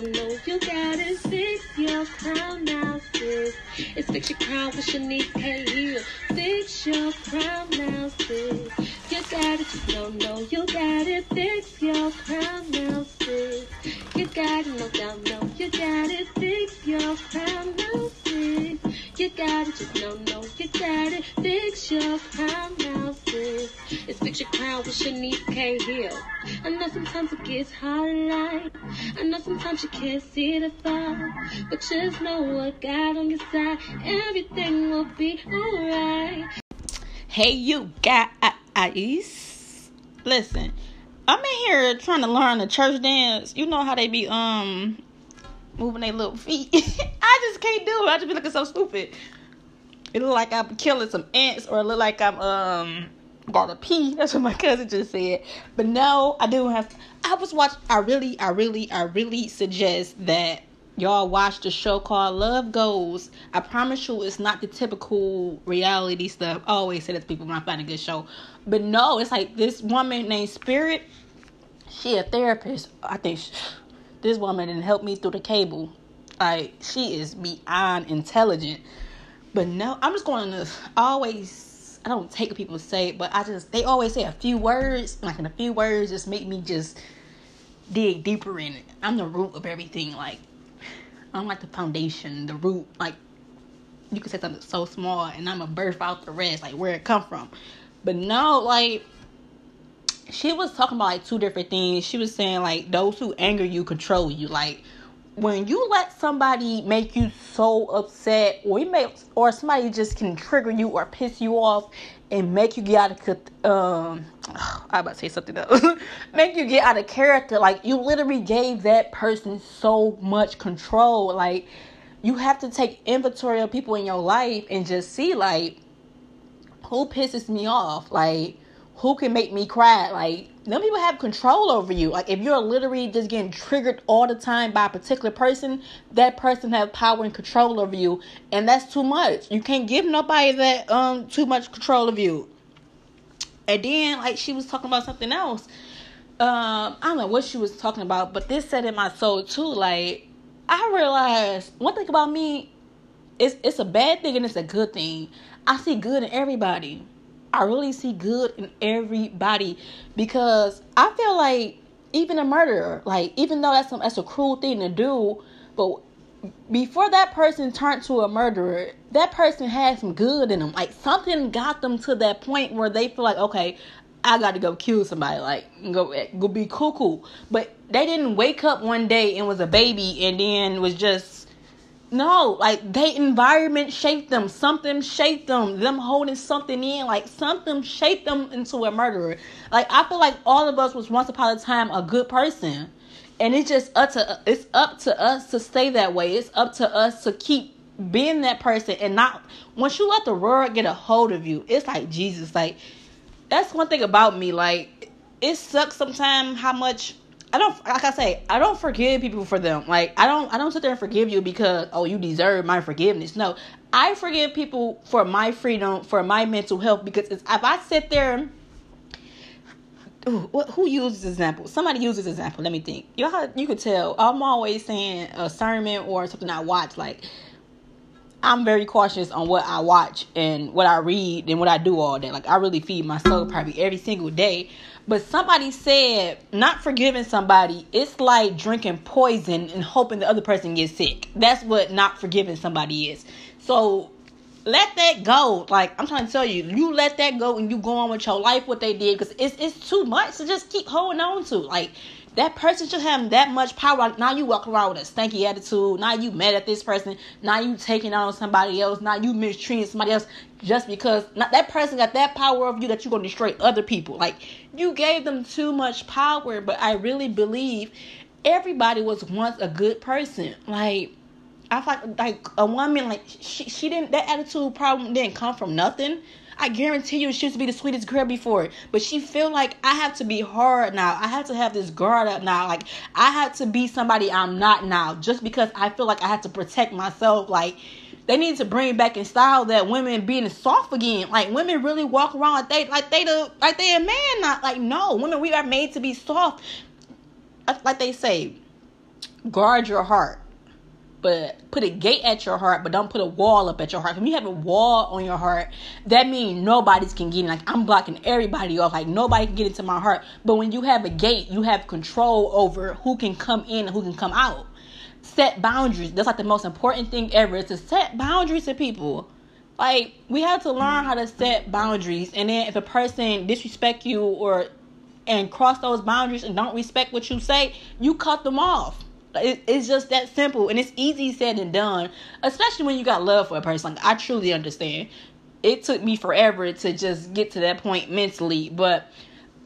don't you got it. Fix your crown now, sis. It's fix your crown with Shanice K. Hill. Fix your crown now, sis. You got it, just don't know you got it. Fix your crown now, sis. You got it, no doubt, no, you got it. Fix your crown now, sis. You got it, just don't know you got it. Fix your crown now, sis. It's fix your crown with Shanice K. Hill. I know sometimes it gets hard in life. I know sometimes you can't see the far. But just know what God on your side. Everything will be alright. Hey, you guys. Listen, I'm in here trying to learn the church dance. You know how they be um moving their little feet. I just can't do it. I just be looking so stupid. It look like I'm killing some ants, or it look like I'm um gonna pee. That's what my cousin just said. But no, I do have. I was watching. I really, I really, I really suggest that y'all watch the show called Love Goes. I promise you, it's not the typical reality stuff. I always say that to people when I find a good show, but no, it's like this woman named Spirit. She a therapist. I think she, this woman didn't help me through the cable. Like she is beyond intelligent. But no, I'm just going to always. I don't take what people say, but I just they always say a few words, like in a few words, just make me just dig deeper in it. I'm the root of everything. Like I'm like the foundation, the root. Like you could say something so small, and I'm a birth out the rest, like where it come from. But no, like she was talking about like two different things. She was saying like those who anger you control you. Like when you let somebody make you so upset, or make, or somebody just can trigger you or piss you off and make you get out of um, I about to say something else. make you get out of character. Like you literally gave that person so much control. Like you have to take inventory of people in your life and just see like who pisses me off. Like who can make me cry. Like them people have control over you. Like if you're literally just getting triggered all the time by a particular person, that person has power and control over you, and that's too much. You can't give nobody that um too much control of you. And then like she was talking about something else. Um, I don't know what she was talking about, but this said in my soul too. Like I realized one thing about me, it's it's a bad thing and it's a good thing. I see good in everybody. I really see good in everybody because I feel like even a murderer, like even though that's some that's a cruel thing to do, but before that person turned to a murderer, that person had some good in them. Like something got them to that point where they feel like, okay, I got to go kill somebody, like go go be cuckoo. But they didn't wake up one day and was a baby and then was just no, like they environment shaped them. Something shaped them. Them holding something in, like something shaped them into a murderer. Like I feel like all of us was once upon a time a good person, and it's just up to it's up to us to stay that way. It's up to us to keep being that person and not once you let the world get a hold of you. It's like Jesus. Like that's one thing about me. Like it sucks sometimes how much I don't like I say I don't forgive people for them. Like I don't I don't sit there and forgive you because oh you deserve my forgiveness. No, I forgive people for my freedom, for my mental health because if I sit there. Ooh, who uses example? Somebody uses example. Let me think. You know you could tell. I'm always saying a sermon or something I watch. Like I'm very cautious on what I watch and what I read and what I do all day. Like I really feed my soul probably every single day. But somebody said not forgiving somebody, it's like drinking poison and hoping the other person gets sick. That's what not forgiving somebody is. So let that go. Like I'm trying to tell you, you let that go and you go on with your life what they did because it's it's too much to just keep holding on to. Like that person should have that much power. Now you walk around with a stanky attitude. Now you mad at this person. Now you taking on somebody else. Now you mistreating somebody else just because not that person got that power of you that you're gonna destroy other people. Like you gave them too much power. But I really believe everybody was once a good person. Like I thought like a woman like she she didn't that attitude problem didn't come from nothing. I guarantee you she used to be the sweetest girl before. But she feel like I have to be hard now. I have to have this guard up now. Like I have to be somebody I'm not now. Just because I feel like I have to protect myself. Like they need to bring back in style that women being soft again. Like women really walk around like they like they the like they a man not like no women we are made to be soft. Like they say, guard your heart but put a gate at your heart, but don't put a wall up at your heart. When you have a wall on your heart, that means nobody's can get in. Like I'm blocking everybody off. Like nobody can get into my heart. But when you have a gate, you have control over who can come in and who can come out. Set boundaries. That's like the most important thing ever. Is to set boundaries to people. Like we have to learn how to set boundaries. And then if a person disrespect you or and cross those boundaries and don't respect what you say, you cut them off it, it's just that simple, and it's easy said and done. Especially when you got love for a person. Like I truly understand. It took me forever to just get to that point mentally, but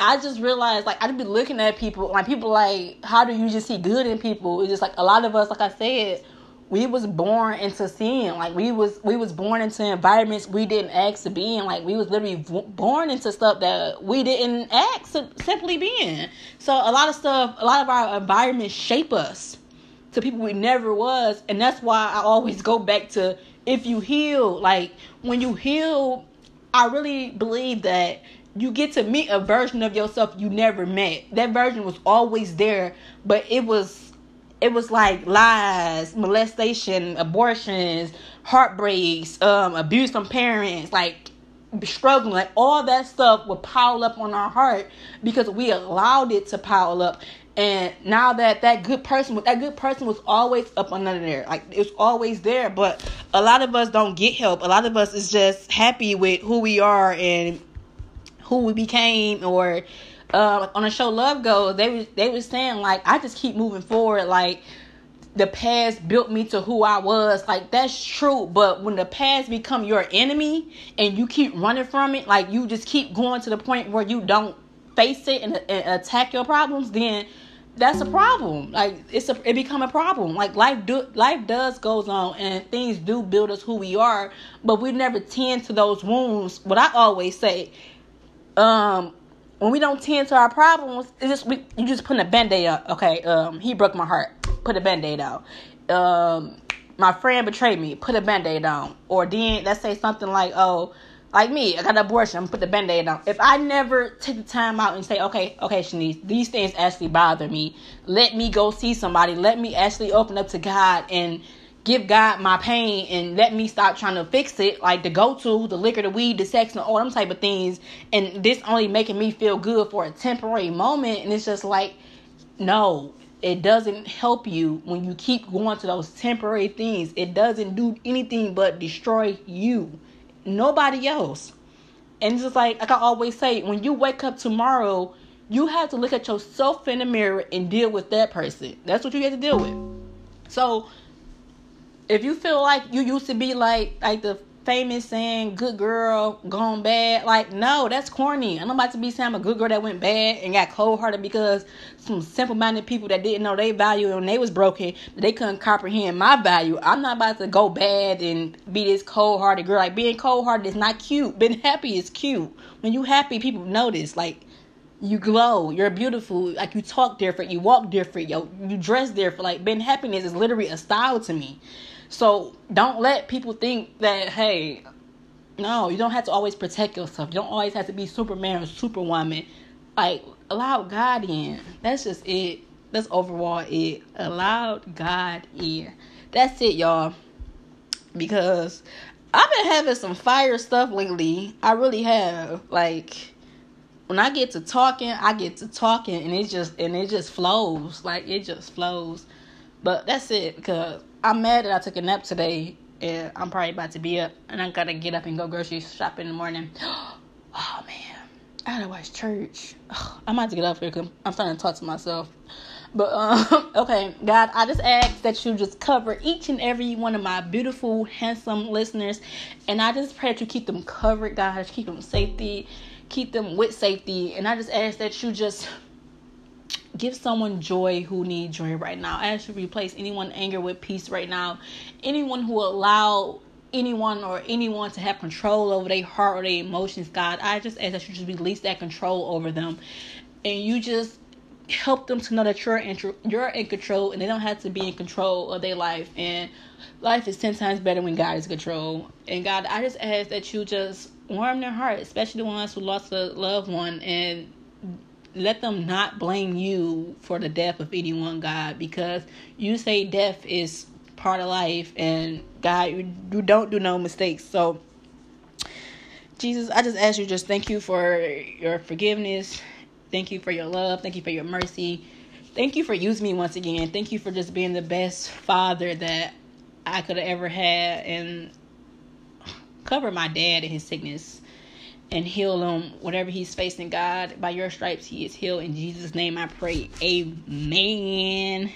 I just realized like I'd be looking at people like people like how do you just see good in people? It's just like a lot of us, like I said, we was born into sin. Like we was we was born into environments we didn't ask to be in. Like we was literally born into stuff that we didn't ask to simply be in. So a lot of stuff, a lot of our environments shape us to people we never was, and that's why I always go back to if you heal. Like when you heal, I really believe that you get to meet a version of yourself you never met. That version was always there, but it was it was like lies, molestation, abortions, heartbreaks, um, abuse from parents, like struggling, like all that stuff would pile up on our heart because we allowed it to pile up. And now that that good person, that good person was always up under there, like it's always there. But a lot of us don't get help. A lot of us is just happy with who we are and who we became, or uh, on the show Love Goes, they was they was saying like I just keep moving forward. Like the past built me to who I was. Like that's true, but when the past become your enemy and you keep running from it, like you just keep going to the point where you don't face it and, and attack your problems, then that's a problem. Like it's a it become a problem. Like life do life does goes on and things do build us who we are, but we never tend to those wounds. What I always say, um, when we don't tend to our problems, it's just we, you just putting a band-aid up. Okay, um, he broke my heart. Put a band-aid on. Um, my friend betrayed me. Put a band-aid on. Or then let's say something like, oh, like me, I got an abortion. I'm put the band-aid on. If I never take the time out and say, okay, okay, Shanice, these things actually bother me. Let me go see somebody. Let me actually open up to God and give God my pain and let me stop trying to fix it, like the go to, the liquor, the weed, the sex, and all them type of things. And this only making me feel good for a temporary moment. And it's just like, no, it doesn't help you when you keep going to those temporary things. It doesn't do anything but destroy you, nobody else. And it's just like, like I always say, when you wake up tomorrow, you have to look at yourself in the mirror and deal with that person. That's what you have to deal with. So, if you feel like you used to be like like the famous saying good girl gone bad like no that's corny. I'm about to be saying i'm a good girl that went bad and got cold-hearted because some simple-minded people that didn't know their value and they was broken they couldn't comprehend my value. I'm not about to go bad and be this cold-hearted girl. Like being cold-hearted is not cute. Being happy is cute. When you happy people notice like you glow you're beautiful like you talk different you walk different yo you dress different. Like being happiness is literally a style to me so don't let people think that, hey, no, you don't have to always protect yourself. You don't always have to be Superman or Superwoman. Like, allow God in. That's just it. That's overall it. Allow God in. That's it, y'all. Because I've been having some fire stuff lately. I really have. Like, when I get to talking, I get to talking and it just and it just flows. Like it just flows. But that's it because I'm mad that I took a nap today and I'm probably about to be up and I gotta get up and go grocery shopping in the morning. Oh man, I gotta watch church. I'm about to get up here because I'm starting to talk to myself. But um, okay, God, I just ask that you just cover each and every one of my beautiful, handsome listeners, and I just pray that you keep them covered, God, keep them safety, keep them with safety, and I just ask that you just give someone joy who need joy right now. I to replace anyone anger with peace right now. Anyone who allow anyone or anyone to have control over their heart or their emotions, God, I just ask that you just release that control over them, and you just help them to know that you're in you're in control, and they don't have to be in control of their life. And life is ten times better when God is in control. And God, I just ask that you just warm their heart, especially the ones who lost a loved one and let them not blame you for the death of anyone, God, because you say death is part of life, and God, you, don't do no mistakes. So, Jesus, I just ask you, just thank you for your forgiveness. Thank you for your love. Thank you for your mercy. Thank you for using me once again. Thank you for just being the best father that I could have ever had and cover my dad in his sickness and heal him. Whatever he's facing god by your stripes he is healed. In jesus name i pray. Amen